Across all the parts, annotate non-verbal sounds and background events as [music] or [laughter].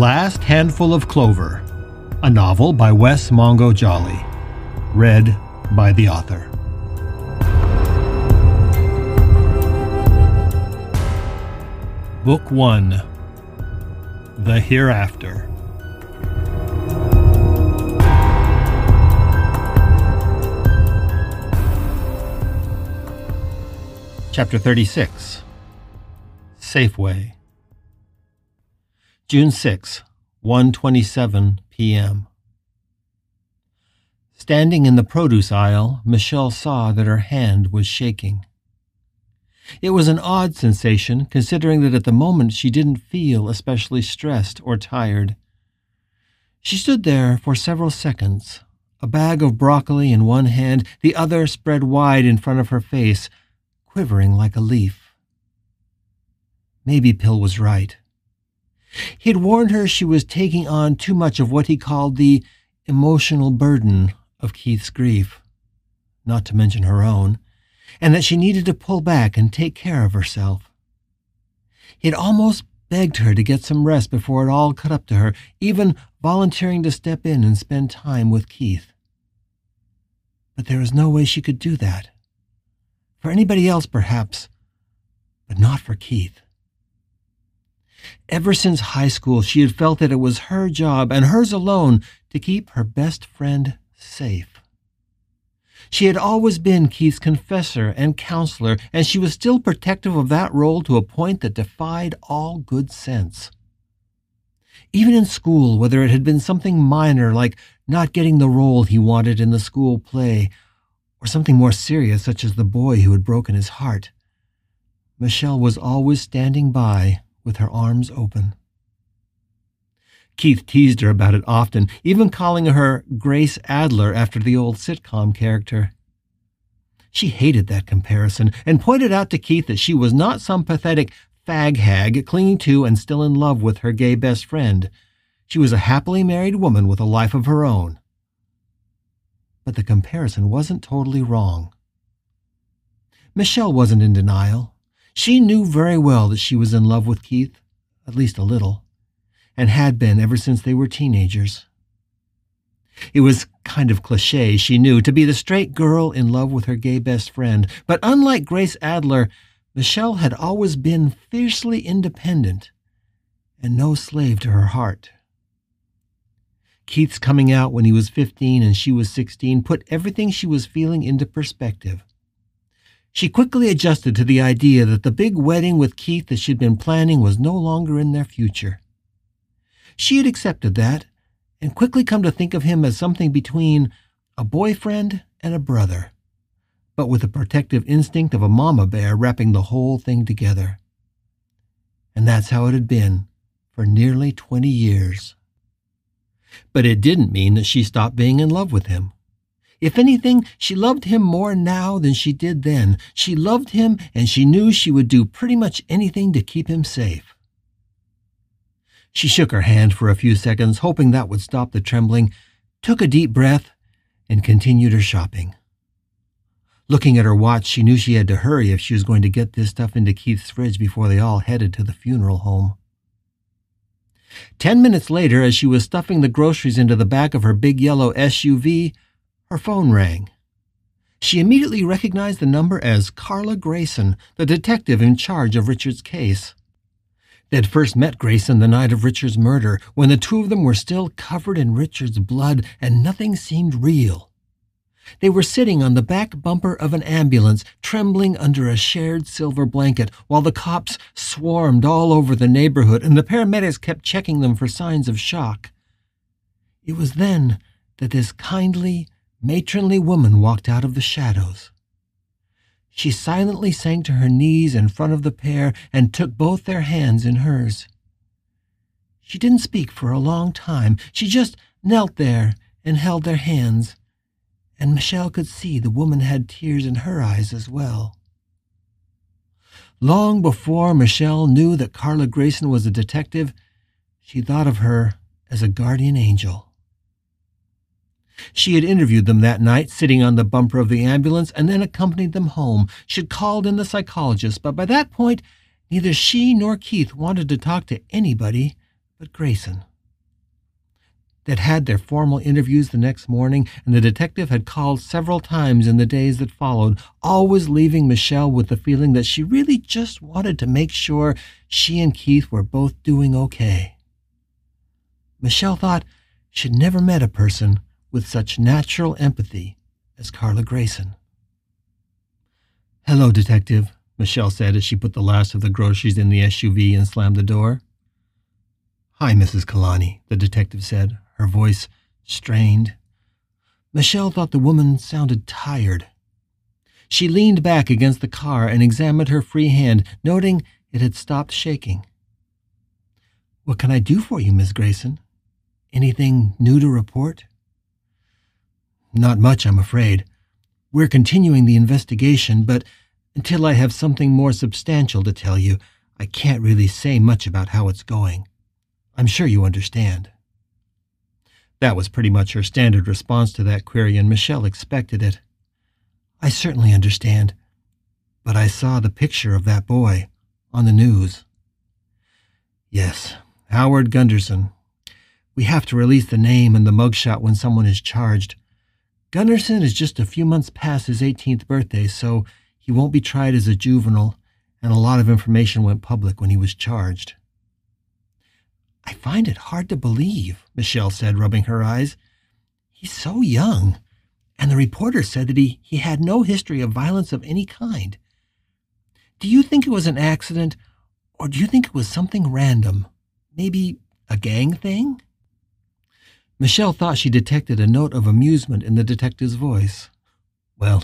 Last Handful of Clover, a novel by Wes Mongo Jolley, read by the author. Book 1 The Hereafter. Chapter 36 Safeway June 6, 1:27 p.m. Standing in the produce aisle, Michelle saw that her hand was shaking. It was an odd sensation, considering that at the moment she didn't feel especially stressed or tired. She stood there for several seconds, a bag of broccoli in one hand, the other spread wide in front of her face, quivering like a leaf. Maybe Phil was right. He had warned her she was taking on too much of what he called the emotional burden of Keith's grief, not to mention her own, and that she needed to pull back and take care of herself. He had almost begged her to get some rest before it all caught up to her, even volunteering to step in and spend time with Keith. But there was no way she could do that. For anybody else, perhaps, but not for Keith. Ever since high school, she had felt that it was her job and hers alone to keep her best friend safe. She had always been Keith's confessor and counselor, and she was still protective of that role to a point that defied all good sense. Even in school, whether it had been something minor like not getting the role he wanted in the school play, or something more serious such as the boy who had broken his heart, Michelle was always standing by with her arms open. Keith teased her about it often, even calling her Grace Adler after the old sitcom character. She hated that comparison and pointed out to Keith that she was not some pathetic fag hag clinging to and still in love with her gay best friend. She was a happily married woman with a life of her own. But the comparison wasn't totally wrong. Michelle wasn't in denial. She knew very well that she was in love with Keith, at least a little, and had been ever since they were teenagers. It was kind of cliche, she knew, to be the straight girl in love with her gay best friend, but unlike Grace Adler, Michelle had always been fiercely independent and no slave to her heart. Keith's coming out when he was 15 and she was 16 put everything she was feeling into perspective. She quickly adjusted to the idea that the big wedding with Keith that she'd been planning was no longer in their future. She had accepted that and quickly come to think of him as something between a boyfriend and a brother, but with the protective instinct of a mama bear wrapping the whole thing together. And that's how it had been for nearly 20 years. But it didn't mean that she stopped being in love with him. If anything, she loved him more now than she did then. She loved him, and she knew she would do pretty much anything to keep him safe. She shook her hand for a few seconds, hoping that would stop the trembling, took a deep breath, and continued her shopping. Looking at her watch, she knew she had to hurry if she was going to get this stuff into Keith's fridge before they all headed to the funeral home. Ten minutes later, as she was stuffing the groceries into the back of her big yellow SUV, her phone rang. She immediately recognized the number as Carla Grayson, the detective in charge of Richard's case. They'd first met Grayson the night of Richard's murder, when the two of them were still covered in Richard's blood and nothing seemed real. They were sitting on the back bumper of an ambulance, trembling under a shared silver blanket, while the cops swarmed all over the neighborhood and the paramedics kept checking them for signs of shock. It was then that this kindly, matronly woman walked out of the shadows. She silently sank to her knees in front of the pair and took both their hands in hers. She didn't speak for a long time. She just knelt there and held their hands, and Michelle could see the woman had tears in her eyes as well. Long before Michelle knew that Carla Grayson was a detective, she thought of her as a guardian angel. She had interviewed them that night, sitting on the bumper of the ambulance, and then accompanied them home. She had called in the psychologist, but by that point, neither she nor Keith wanted to talk to anybody but Grayson. They'd had their formal interviews the next morning, and the detective had called several times in the days that followed, always leaving Michelle with the feeling that she really just wanted to make sure she and Keith were both doing okay. Michelle thought she'd never met a person with such natural empathy as Carla Grayson. Hello, Detective, Michelle said as she put the last of the groceries in the SUV and slammed the door. Hi, Mrs. Kalani, the detective said, her voice strained. Michelle thought the woman sounded tired. She leaned back against the car and examined her free hand, noting it had stopped shaking. What can I do for you, Miss Grayson? Anything new to report? Not much, I'm afraid. We're continuing the investigation, but until I have something more substantial to tell you, I can't really say much about how it's going. I'm sure you understand. That was pretty much her standard response to that query, and Michelle expected it. I certainly understand, but I saw the picture of that boy on the news. Yes, Howard Gunderson. We have to release the name and the mugshot when someone is charged. Gunderson is just a few months past his 18th birthday, so he won't be tried as a juvenile, and a lot of information went public when he was charged. I find it hard to believe, Michelle said, rubbing her eyes. He's so young, and the reporter said that he, he had no history of violence of any kind. Do you think it was an accident, or do you think it was something random? Maybe a gang thing? Michelle thought she detected a note of amusement in the detective's voice. Well,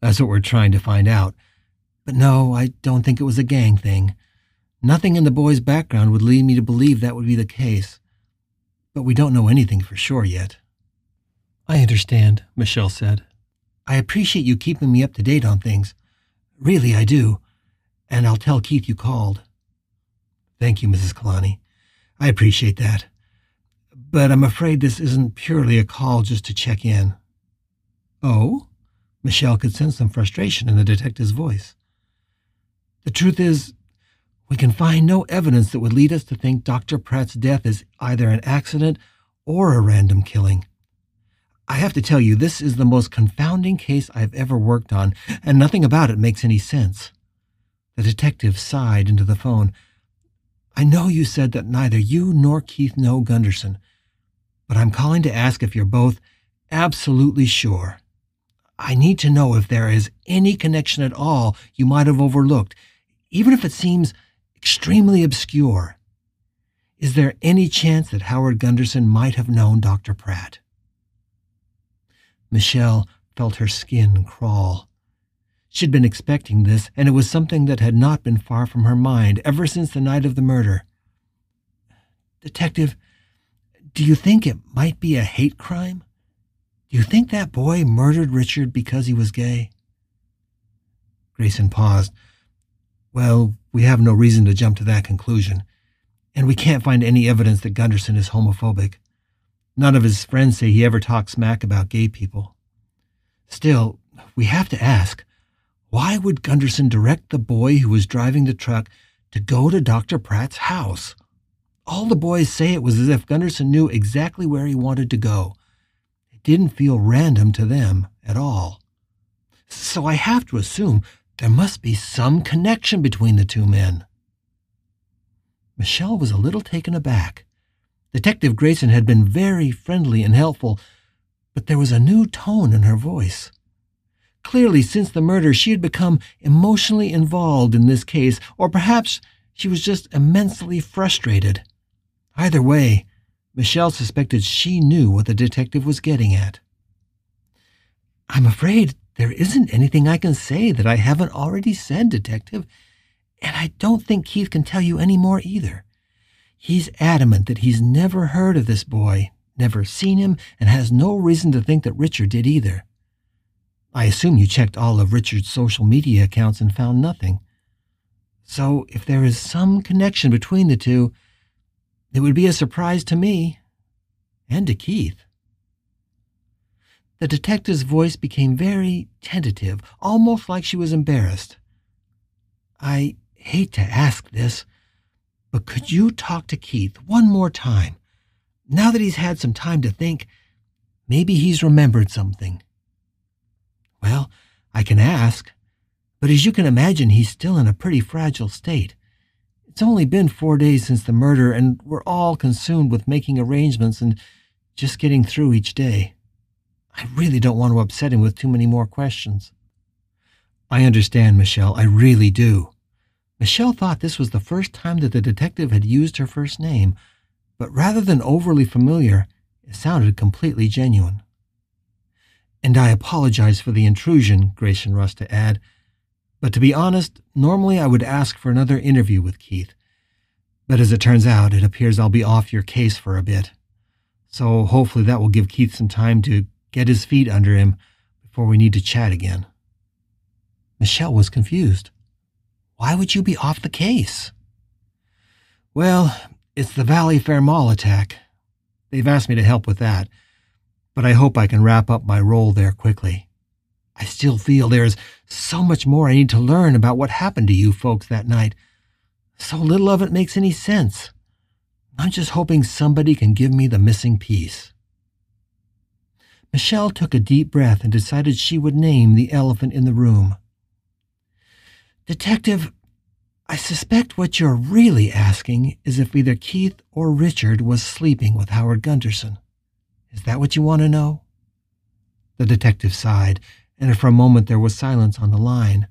that's what we're trying to find out. But no, I don't think it was a gang thing. Nothing in the boy's background would lead me to believe that would be the case. But we don't know anything for sure yet. I understand, Michelle said. I appreciate you keeping me up to date on things. Really, I do. And I'll tell Keith you called. Thank you, Mrs. Kalani. I appreciate that. But I'm afraid this isn't purely a call just to check in. Oh? Michelle could sense some frustration in the detective's voice. The truth is, we can find no evidence that would lead us to think Dr. Pratt's death is either an accident or a random killing. I have to tell you, this is the most confounding case I've ever worked on, and nothing about it makes any sense. The detective sighed into the phone. I know you said that neither you nor Keith know Gunderson, but I'm calling to ask if you're both absolutely sure. I need to know if there is any connection at all you might have overlooked, even if it seems extremely obscure. Is there any chance that Howard Gunderson might have known Dr. Pratt? Michelle felt her skin crawl. She'd been expecting this, and it was something that had not been far from her mind ever since the night of the murder. Detective, do you think it might be a hate crime? Do you think that boy murdered Richard because he was gay? Grayson paused. Well, we have no reason to jump to that conclusion, and we can't find any evidence that Gunderson is homophobic. None of his friends say he ever talks smack about gay people. Still, we have to ask why would Gunderson direct the boy who was driving the truck to go to Dr. Pratt's house? All the boys say it was as if Gunderson knew exactly where he wanted to go. It didn't feel random to them at all. So I have to assume there must be some connection between the two men. Michelle was a little taken aback. Detective Grayson had been very friendly and helpful, but there was a new tone in her voice. Clearly, since the murder, she had become emotionally involved in this case, or perhaps she was just immensely frustrated. Either way, Michelle suspected she knew what the detective was getting at. I'm afraid there isn't anything I can say that I haven't already said, Detective, and I don't think Keith can tell you any more either. He's adamant that he's never heard of this boy, never seen him, and has no reason to think that Richard did either. I assume you checked all of Richard's social media accounts and found nothing. So if there is some connection between the two, it would be a surprise to me and to Keith. The detective's voice became very tentative, almost like she was embarrassed. I hate to ask this, but could you talk to Keith one more time? Now that he's had some time to think, maybe he's remembered something. Well, I can ask, but as you can imagine, he's still in a pretty fragile state. It's only been four days since the murder, and we're all consumed with making arrangements and just getting through each day. I really don't want to upset him with too many more questions. I understand, Michelle. I really do. Michelle thought this was the first time that the detective had used her first name, but rather than overly familiar, it sounded completely genuine. And I apologize for the intrusion, Grayson to add. But to be honest, normally I would ask for another interview with Keith. But as it turns out, it appears I'll be off your case for a bit. So hopefully that will give Keith some time to get his feet under him before we need to chat again. Michelle was confused. Why would you be off the case? Well, it's the Valley Fair Mall attack. They've asked me to help with that, but I hope I can wrap up my role there quickly. I still feel there's so much more I need to learn about what happened to you folks that night. So little of it makes any sense. I'm just hoping somebody can give me the missing piece. Michelle took a deep breath and decided she would name the elephant in the room. Detective, I suspect what you're really asking is if either Keith or Richard was sleeping with Howard Gunderson. Is that what you want to know? The detective sighed, and for a moment there was silence on the line.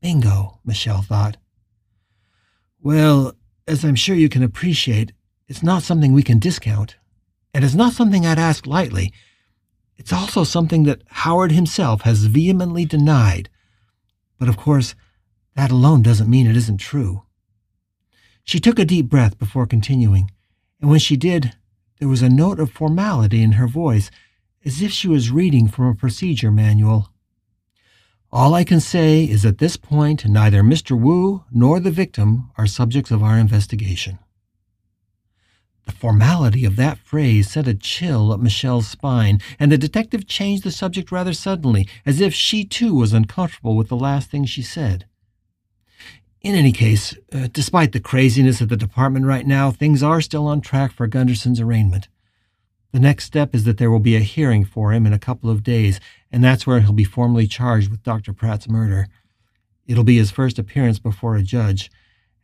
Bingo, Michelle thought. Well, as I'm sure you can appreciate, it's not something we can discount, and it's not something I'd ask lightly. It's also something that Howard himself has vehemently denied. But of course, that alone doesn't mean it isn't true. She took a deep breath before continuing, and when she did, there was a note of formality in her voice, as if she was reading from a procedure manual. All I can say is at this point, neither Mr. Wu nor the victim are subjects of our investigation. The formality of that phrase sent a chill up Michelle's spine, and the detective changed the subject rather suddenly, as if she too was uncomfortable with the last thing she said. In any case, uh, despite the craziness of the department right now, things are still on track for Gunderson's arraignment. The next step is that there will be a hearing for him in a couple of days, and that's where he'll be formally charged with Dr. Pratt's murder. It'll be his first appearance before a judge,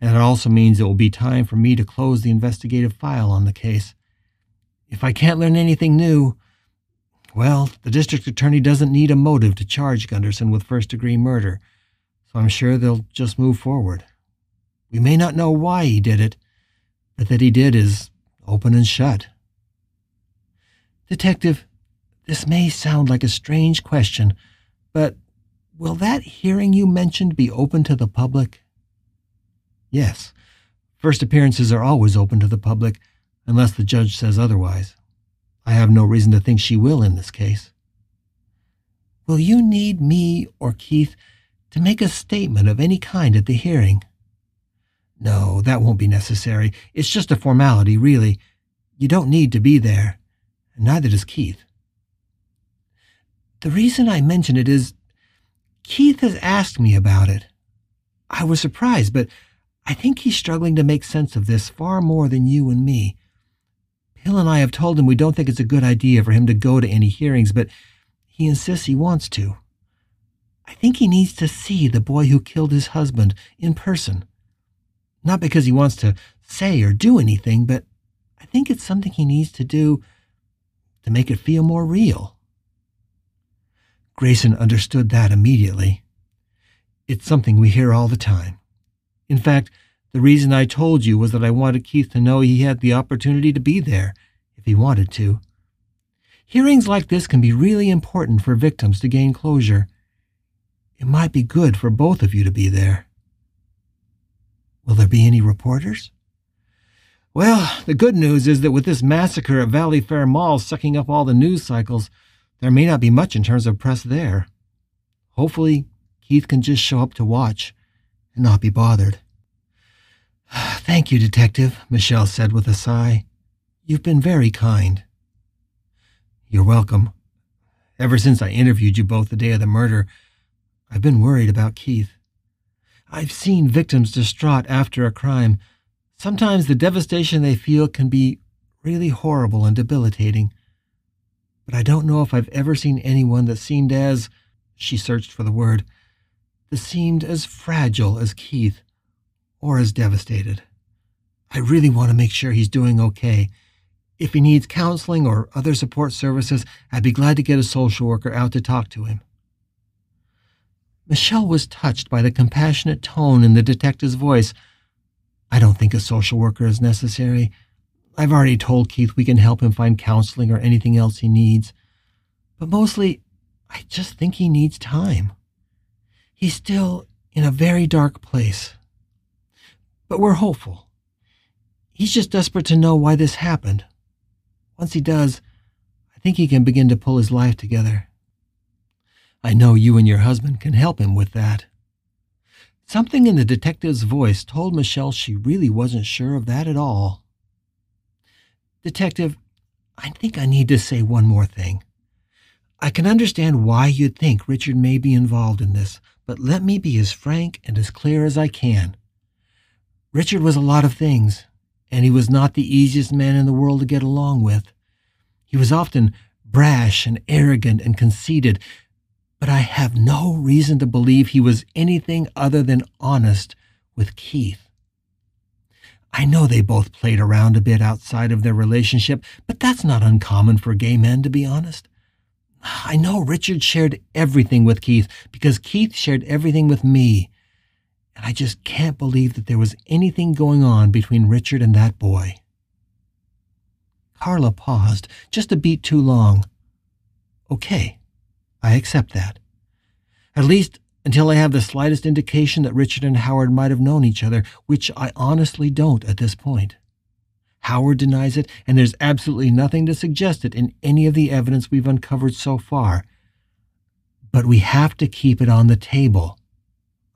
and it also means it will be time for me to close the investigative file on the case. If I can't learn anything new, well, the district attorney doesn't need a motive to charge Gunderson with first degree murder so I'm sure they'll just move forward. We may not know why he did it, but that he did is open and shut. Detective, this may sound like a strange question, but will that hearing you mentioned be open to the public? Yes. First appearances are always open to the public, unless the judge says otherwise. I have no reason to think she will in this case. Will you need me or Keith to make a statement of any kind at the hearing. No, that won't be necessary. It's just a formality, really. You don't need to be there, neither does Keith. The reason I mention it is Keith has asked me about it. I was surprised, but I think he's struggling to make sense of this far more than you and me. Phil and I have told him we don't think it's a good idea for him to go to any hearings, but he insists he wants to. I think he needs to see the boy who killed his husband in person. Not because he wants to say or do anything, but I think it's something he needs to do to make it feel more real. Grayson understood that immediately. It's something we hear all the time. In fact, the reason I told you was that I wanted Keith to know he had the opportunity to be there if he wanted to. Hearings like this can be really important for victims to gain closure it might be good for both of you to be there. Will there be any reporters? Well, the good news is that with this massacre at Valley Fair Mall sucking up all the news cycles, there may not be much in terms of press there. Hopefully, Keith can just show up to watch and not be bothered. [sighs] Thank you, Detective, Michelle said with a sigh. You've been very kind. You're welcome. Ever since I interviewed you both the day of the murder, I've been worried about Keith. I've seen victims distraught after a crime. Sometimes the devastation they feel can be really horrible and debilitating. But I don't know if I've ever seen anyone that seemed as, she searched for the word, that seemed as fragile as Keith or as devastated. I really want to make sure he's doing okay. If he needs counseling or other support services, I'd be glad to get a social worker out to talk to him. Michelle was touched by the compassionate tone in the detective's voice. I don't think a social worker is necessary. I've already told Keith we can help him find counseling or anything else he needs. But mostly, I just think he needs time. He's still in a very dark place. But we're hopeful. He's just desperate to know why this happened. Once he does, I think he can begin to pull his life together. I know you and your husband can help him with that. Something in the detective's voice told Michelle she really wasn't sure of that at all. Detective, I think I need to say one more thing. I can understand why you'd think Richard may be involved in this, but let me be as frank and as clear as I can. Richard was a lot of things, and he was not the easiest man in the world to get along with. He was often brash and arrogant and conceited, but I have no reason to believe he was anything other than honest with Keith. I know they both played around a bit outside of their relationship, but that's not uncommon for gay men, to be honest. I know Richard shared everything with Keith because Keith shared everything with me. And I just can't believe that there was anything going on between Richard and that boy. Carla paused, just a beat too long. Okay, I accept that. At least until I have the slightest indication that Richard and Howard might have known each other, which I honestly don't at this point. Howard denies it, and there's absolutely nothing to suggest it in any of the evidence we've uncovered so far. But we have to keep it on the table.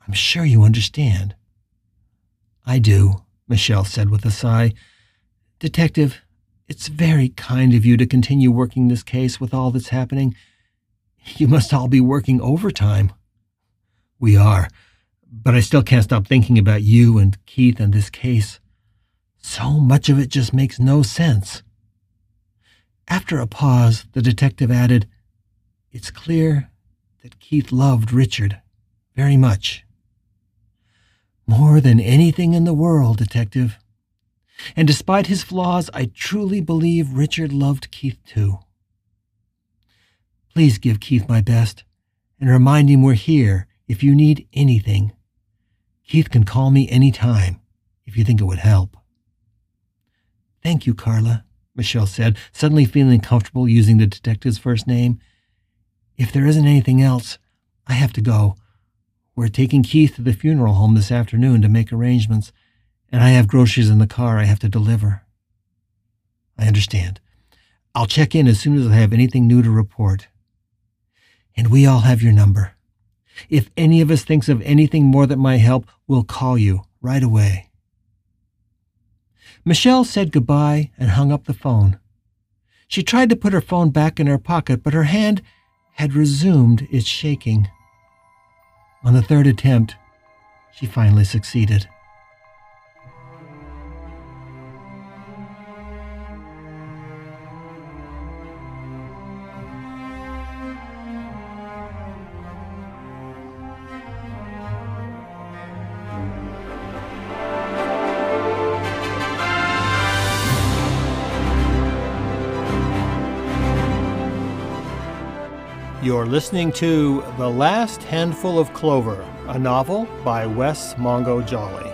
I'm sure you understand. I do, Michelle said with a sigh. Detective, it's very kind of you to continue working this case with all that's happening. You must all be working overtime. We are, but I still can't stop thinking about you and Keith and this case. So much of it just makes no sense. After a pause, the detective added, It's clear that Keith loved Richard very much. More than anything in the world, Detective. And despite his flaws, I truly believe Richard loved Keith too. Please give Keith my best and remind him we're here if you need anything. Keith can call me any time if you think it would help. Thank you, Carla, Michelle said, suddenly feeling comfortable using the detective's first name. If there isn't anything else, I have to go. We're taking Keith to the funeral home this afternoon to make arrangements, and I have groceries in the car I have to deliver. I understand. I'll check in as soon as I have anything new to report. And we all have your number. If any of us thinks of anything more that might help, we'll call you right away. Michelle said goodbye and hung up the phone. She tried to put her phone back in her pocket, but her hand had resumed its shaking. On the third attempt, she finally succeeded. You're listening to The Last Handful of Clover, a novel by Wes Mongo Jolley.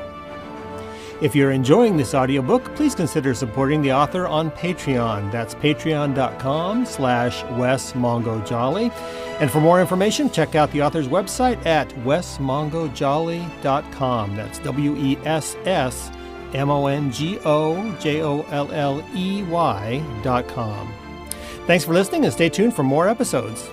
If you're enjoying this audiobook, please consider supporting the author on Patreon. That's patreon.com slash Wes Mongo Jolley. And for more information, check out the author's website at wesmongojolley.com. That's W-E-S-S M-O-N-G-O-J-O-L-L-E-Y dot com. Thanks for listening and stay tuned for more episodes.